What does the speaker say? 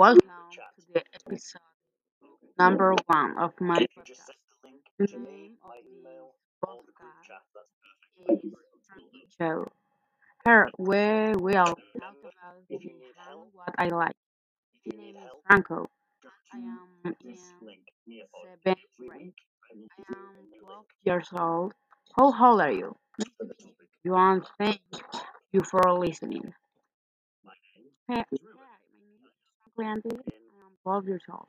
Welcome to the episode number one of my podcast. The name of podcast is. Here we will talk about what I like. My name is Franco. I am in seventh grade. I am 12 years old. How old are you? Nice to meet you and thank you for listening. Hey, expanded and involve um, yourself